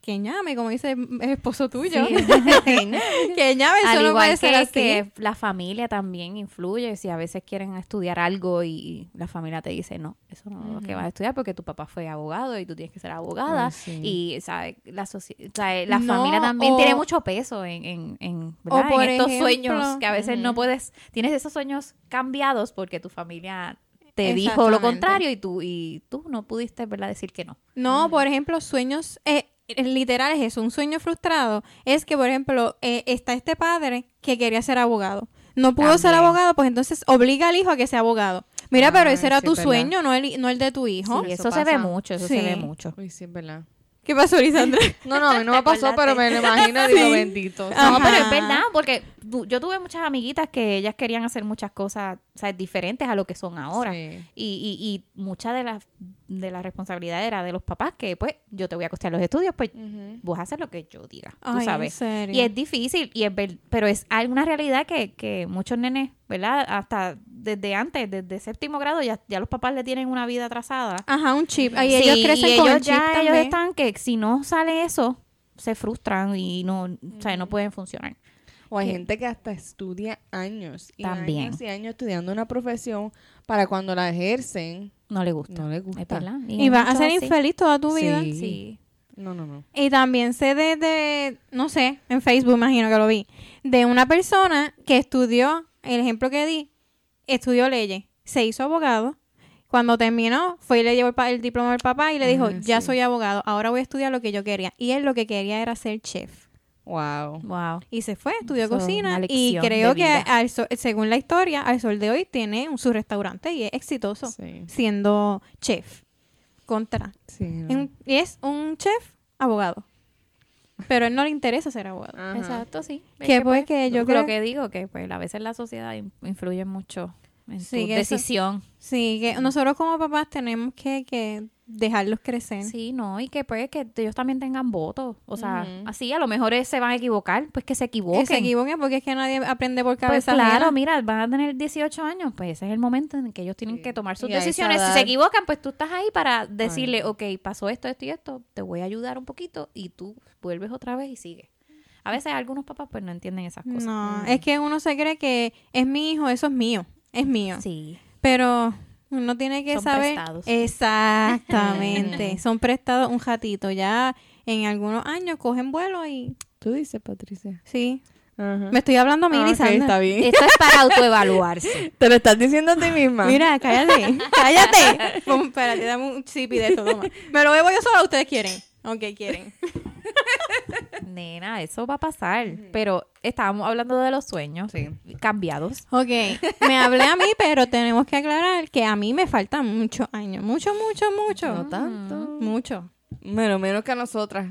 Que llame, como dice el esposo tuyo. Sí. que llame, eso Al no puede igual ser que, así. que la familia también influye. Si a veces quieren estudiar algo y la familia te dice, no, eso no es lo que vas a estudiar porque tu papá fue abogado y tú tienes que ser abogada. Ay, sí. Y, ¿sabes? La, ¿sabes? la No, familia también o- tiene mucho peso en, en, en. O por en estos ejemplo, sueños que a veces no puedes, tienes esos sueños cambiados porque tu familia te dijo lo contrario y tú, y tú no pudiste, ¿verdad? Decir que no. No, por ejemplo, sueños eh, eh, literales, eso, un sueño frustrado, es que, por ejemplo, eh, está este padre que quería ser abogado. No pudo ser abogado, pues entonces obliga al hijo a que sea abogado. Mira, Ah, pero ese era sí, tu es verdad. sueño, no el, no el de tu hijo. Sí, eso eso, se ve mucho, eso Sí. se ve mucho. Uy, sí, es verdad. ¿Qué pasó, Lisandra? No, no, a mí no me pasó, pero me lo imagino, digo, bendito. No, Ajá. pero es verdad, porque yo tuve muchas amiguitas que ellas querían hacer muchas cosas o sea, diferentes a lo que son ahora. Sí. Y, y, y mucha de la, de la responsabilidad era de los papás, que pues yo te voy a costear los estudios, pues vos haces lo que yo diga, tú Ay, sabes. ¿en serio? Y es difícil, y es ver- pero es alguna realidad que, que muchos nenes, ¿verdad? Hasta desde antes, desde séptimo grado, ya, ya los papás le tienen una vida atrasada. Ajá, un chip. Ahí Sí, ellos crecen y con ellos el chip ya, ellos están que si no sale eso, se frustran y no, o sea, no pueden funcionar. O hay gente que hasta estudia años y También. años y años estudiando una profesión para cuando la ejercen No le gusta. no les gusta. Verdad. Y vas a ser así. infeliz toda tu vida. Sí. Sí. No, no, no. Y también sé de, de, no sé, en Facebook imagino que lo vi, de una persona que estudió, el ejemplo que di, estudió leyes, se hizo abogado, cuando terminó fue y le llevó el, pa- el diploma al papá y le dijo, Ah, ya sí. soy abogado, ahora voy a estudiar lo que yo quería. Y él lo que quería era ser chef. Wow. Wow. Y se fue, estudió cocina y creo que al sol- según la historia, al sol de hoy tiene un, su restaurante y es exitoso Sí. siendo chef. Contra. Sí, no. Un- y es un chef abogado. Pero a él no le interesa ser abogado. Ajá. Exacto, sí. Que pues que yo lo creo- que digo, que pues a veces la sociedad in- influye mucho en Sí, tu que eso- decisión. Sí, que nosotros como papás tenemos que, que dejarlos crecer. Sí, no, y que pues que ellos también tengan votos. O sea, así a lo mejor se van a equivocar, pues que se equivoquen. Que se equivoquen porque es que nadie aprende por Pues cabeza claro, mira, van a tener 18 años, pues ese es el momento en que ellos tienen Sí. que tomar sus Y decisiones. Si se equivocan, pues tú estás ahí para decirle, ok, pasó esto, esto y esto, te voy a ayudar un poquito y tú vuelves otra vez y sigues. A veces algunos papás pues no entienden esas cosas. No, es que uno se cree que es mi hijo, eso es mío, es mío. Sí. Pero uno tiene que Son saber. prestados. Exactamente. Son prestados un ratito. Ya en algunos años cogen vuelo y Tú dices, Patricia. sí. Ajá. Me estoy hablando a mí, Ah, ok, Lisandra. está bien. Esto es para autoevaluarse. Te lo estás diciendo a ti misma. Mira, cállate, cállate. Espérate, dame un sipi de esto, toma. Me lo bebo yo sola, ustedes quieren. Ok, quieren. Nena, eso va a pasar. Pero estábamos hablando de los sueños Sí. cambiados. Ok, me hablé a mí, pero tenemos que aclarar que a mí me faltan muchos años. Mucho, mucho, mucho. No tanto. Mucho. Bueno, menos que a nosotras.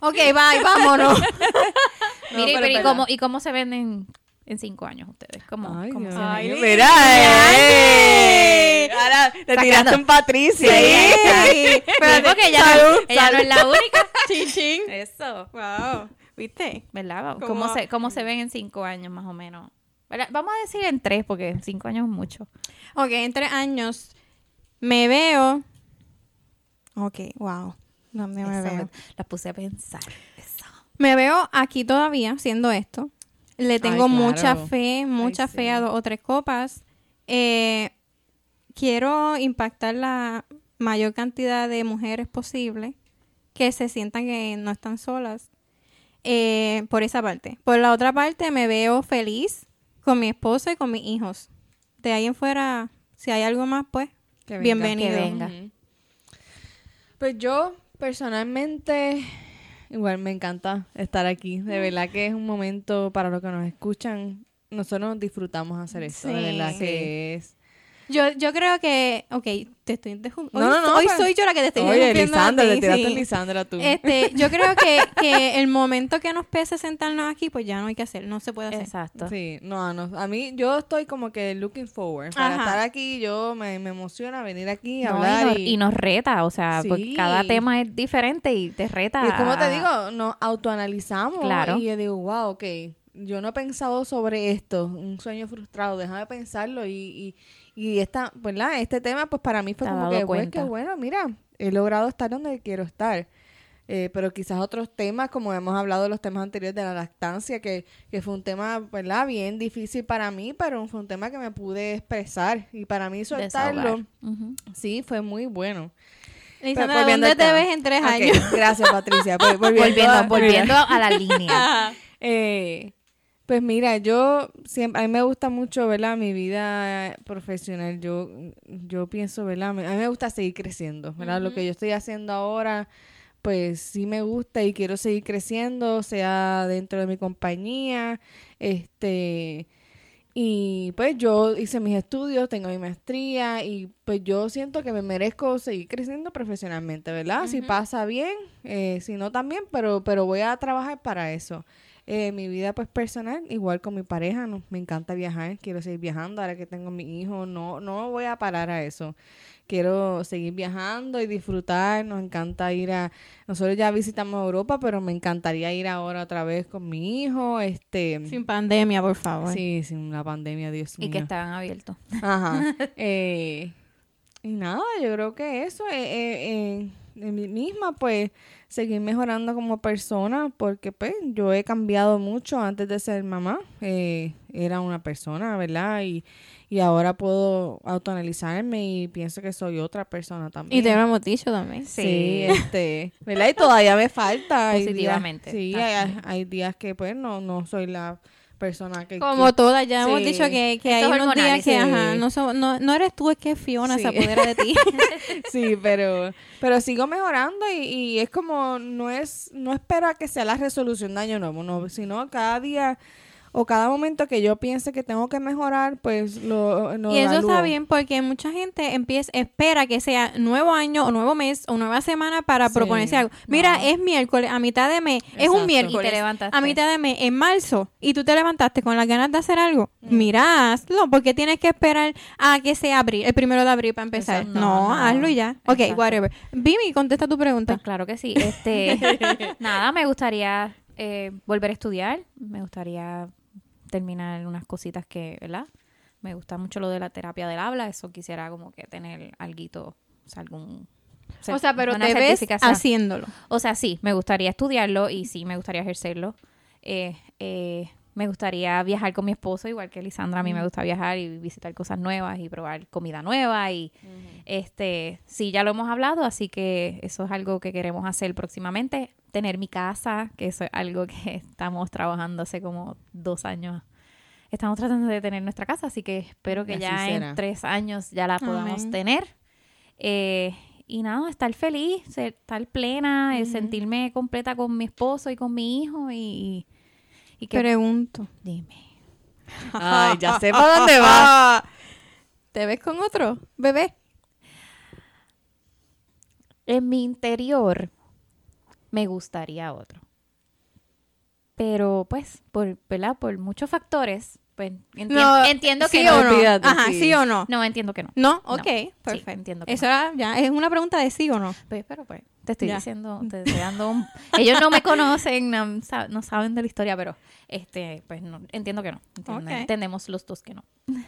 Ok, bye, vámonos. Mire, pero pero, ¿y, cómo, ¿y cómo se ven en, cinco años ustedes? ¿Cómo, Ay, cómo? Ay. Mira, eh. Ahora te Sacando. tiraste un Patricia. Sí. Sí, Espérate, porque ella, no, salud, ella no es la única. Chin. Eso. Wow, ¿viste? ¿Verdad? Como- ¿Cómo se, ¿Cómo se ven en cinco años más o menos? ¿Verdad? Vamos a decir en tres, porque en cinco años es mucho. Ok, en tres años me veo. Ok, wow. ¿Dónde me Eso, veo? Las puse a pensar. Eso. Me veo aquí todavía haciendo esto. Le tengo Ay, mucha fe, mucha Ay, fe sí. a dos o tres copas. Eh, quiero impactar la mayor cantidad de mujeres posible que se sientan que no están solas. Eh, por esa parte. Por la otra parte, me veo feliz con mi esposo y con mis hijos. De ahí en fuera, si hay algo más, pues, Que venga. bienvenido. Que venga. Pues yo, personalmente, igual me encanta estar aquí. De verdad que es un momento para los que nos escuchan. Nosotros disfrutamos hacer esto. de verdad que es. Yo, yo creo que, ok, te estoy No, hoy, no, no, hoy pues- soy yo la que te estoy Oye, Lisandra, te tiraste sí. Lisandra tú. Este, yo creo que, que el momento que nos pese sentarnos aquí, pues ya no hay que hacer, no se puede hacer. Exacto. Sí, no, no, a mí yo estoy como que looking forward para Ajá. estar aquí, yo me, me emociona venir aquí a y, hablar nos, y, y nos reta, o sea, porque Sí. cada tema es diferente y te reta. y como te digo, nos autoanalizamos Claro. y yo digo, wow, ok, yo no he pensado sobre esto, un sueño frustrado, déjame pensarlo y, y, y esta, ¿verdad? Este tema pues para mí fue como que, pues, bueno, mira, he logrado estar donde quiero estar. Eh, pero quizás otros temas, como hemos hablado de los temas anteriores de la lactancia, que, que fue un tema, ¿verdad? Bien difícil para mí, pero fue un tema que me pude expresar. Y para mí soltarlo, sí, fue muy bueno. Lisandra, ¿dónde te ves en tres años? Gracias, Patricia. Volviendo, Volviendo, a- volviendo a la línea. Eh, pues mira, yo siempre, a mí me gusta mucho, ¿verdad? Mi vida profesional. Yo, yo pienso, ¿verdad? A mí me gusta seguir creciendo, ¿verdad? Lo que yo estoy haciendo ahora, pues sí me gusta y quiero seguir creciendo, sea dentro de mi compañía, este, Y pues yo hice mis estudios, tengo mi maestría y pues yo siento que me merezco seguir creciendo profesionalmente, ¿verdad? Si pasa bien, eh, si no también, pero, pero voy a trabajar para eso. Eh, mi vida pues personal, igual con mi pareja, no, me encanta viajar, quiero seguir viajando, ahora que tengo mi hijo, no, no voy a parar a eso. Quiero seguir viajando y disfrutar, nos encanta ir a, nosotros ya visitamos Europa, pero me encantaría ir ahora otra vez con mi hijo, este... Sin pandemia, por favor. Sí, sin la pandemia, Dios mío. Y que estaban abiertos. Ajá. Eh, y nada, yo creo que eso, eh, eh, eh, de mí misma, pues, seguir mejorando como persona, porque pues yo he cambiado mucho antes de ser mamá. Eh, era una persona, ¿verdad? Y, y ahora puedo autoanalizarme y pienso que soy otra persona también. Y te hemos dicho también. Sí, este, ¿verdad? Y todavía me falta. Hay días- Positivamente, sí, hay, hay días que pues no, no soy la persona que... Como todas, ya hemos dicho que, que hay unos días que, sí. ajá, no, so- no, no eres tú, es que Fiona Sí. se apodera de ti. Sí, pero, pero sigo mejorando y, y es como, no es, no espero a que sea la resolución de año nuevo, no, sino cada día o cada momento que yo piense que tengo que mejorar, pues lo, lo y eso evalúo. está bien porque mucha gente empieza, espera que sea nuevo año o nuevo mes o nueva semana para Sí. proponerse algo. Mira, No. es miércoles, a mitad de mes, es un miércoles, Y te levantaste. a mitad de mes, en marzo, y tú te levantaste con las ganas de hacer algo. Mira, hazlo, porque tienes que esperar a que sea abril, el primero de abril para empezar. Exacto. No, hazlo y ya. Ok, Exacto. whatever. Vimi, contesta tu pregunta. Pues claro que sí. Este, nada, me gustaría eh, volver a estudiar. Me gustaría terminar unas cositas que, ¿verdad? Me gusta mucho lo de la terapia del habla. Eso quisiera como que tener alguito, o sea, algún... o sea, pero te ves haciéndolo. O sea, sí, me gustaría estudiarlo y sí, me gustaría ejercerlo. Eh, eh, me gustaría viajar con mi esposo, igual que Lisandra. A mí me gusta viajar y visitar cosas nuevas y probar comida nueva. Y este, sí, ya lo hemos hablado, así que eso es algo que queremos hacer próximamente. Tener mi casa, que eso es algo que estamos trabajando hace como dos años. Estamos tratando de tener nuestra casa, así que espero que Así ya será. en tres años ya la podamos Amén. tener. Eh, y nada, estar feliz, ser- estar plena, eh, sentirme completa con mi esposo y con mi hijo y, y que... Pregunto. Dime. Ay, ya sé para dónde va. ¿Te ves con otro bebé? En mi interior me gustaría otro. Pero pues, por, ¿verdad? Por muchos factores, pues enti- No, entiendo que ¿Sí no. o no? Olvídate, Ajá, sí. sí o no. No, entiendo que no. No, No. ok, Sí, perfecto. entiendo que Eso era ya, es una pregunta de sí o no. Pues, pero pues, te estoy Ya. diciendo, te estoy dando un... Ellos no me conocen, no, sa- no saben de la historia, pero este, pues no, entiendo que no. Entendemos los dos que no.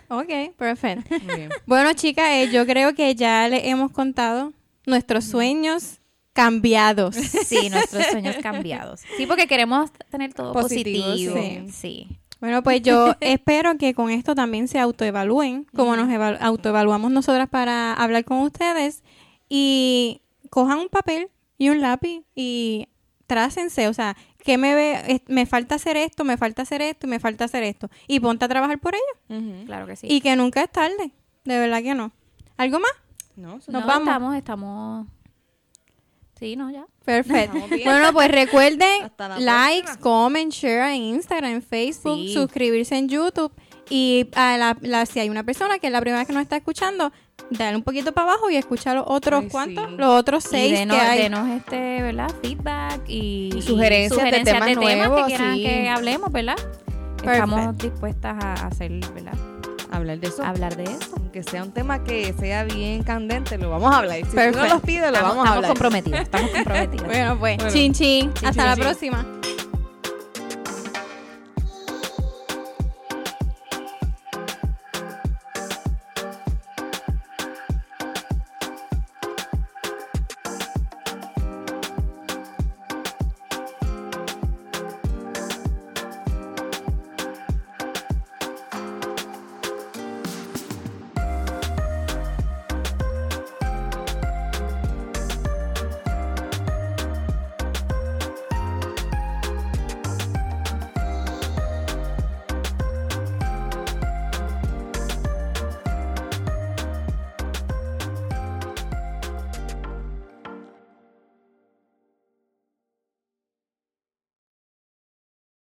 Ok, perfecto. Muy bien. bueno, chicas, eh, yo creo que ya le hemos contado nuestros sueños cambiados. Sí, nuestros sueños cambiados. Sí, porque queremos tener todo Positivo, positivo. sí. sí. Bueno, pues yo espero que con esto también se autoevalúen, como nos eva- autoevaluamos nosotras para hablar con ustedes y cojan un papel y un lápiz y trácense, o sea, que me ve, me falta hacer esto, me falta hacer esto y me falta hacer esto y ponte a trabajar por ello. Claro que sí. y que nunca es tarde, de verdad que no. ¿Algo más? No, nos No, vamos. Estamos, estamos... Sí, no, ya. Perfecto. Bueno, pues recuerden likes, próxima. comment, share en Instagram, en Facebook, Sí. suscribirse en YouTube y a la, la- si hay una persona que es la primera vez que nos está escuchando, dale un poquito para abajo y escucha los otros Ay, cuantos, sí. los otros Y seis denos, que hay. denos este, ¿verdad? Feedback y, Y sugerencias de temas nuevos, que quieran sí. que hablemos, ¿verdad? Estamos dispuestas a hacer, ¿verdad? Hablar de eso. Hablar de eso. Aunque sea un tema que sea bien candente, lo vamos a hablar. Si tú nos los pides, lo Estamos, vamos a estamos hablar. comprometidos, estamos comprometidos. Bueno, pues, Bueno. chin chin. Chin, Hasta chin, la chin. próxima.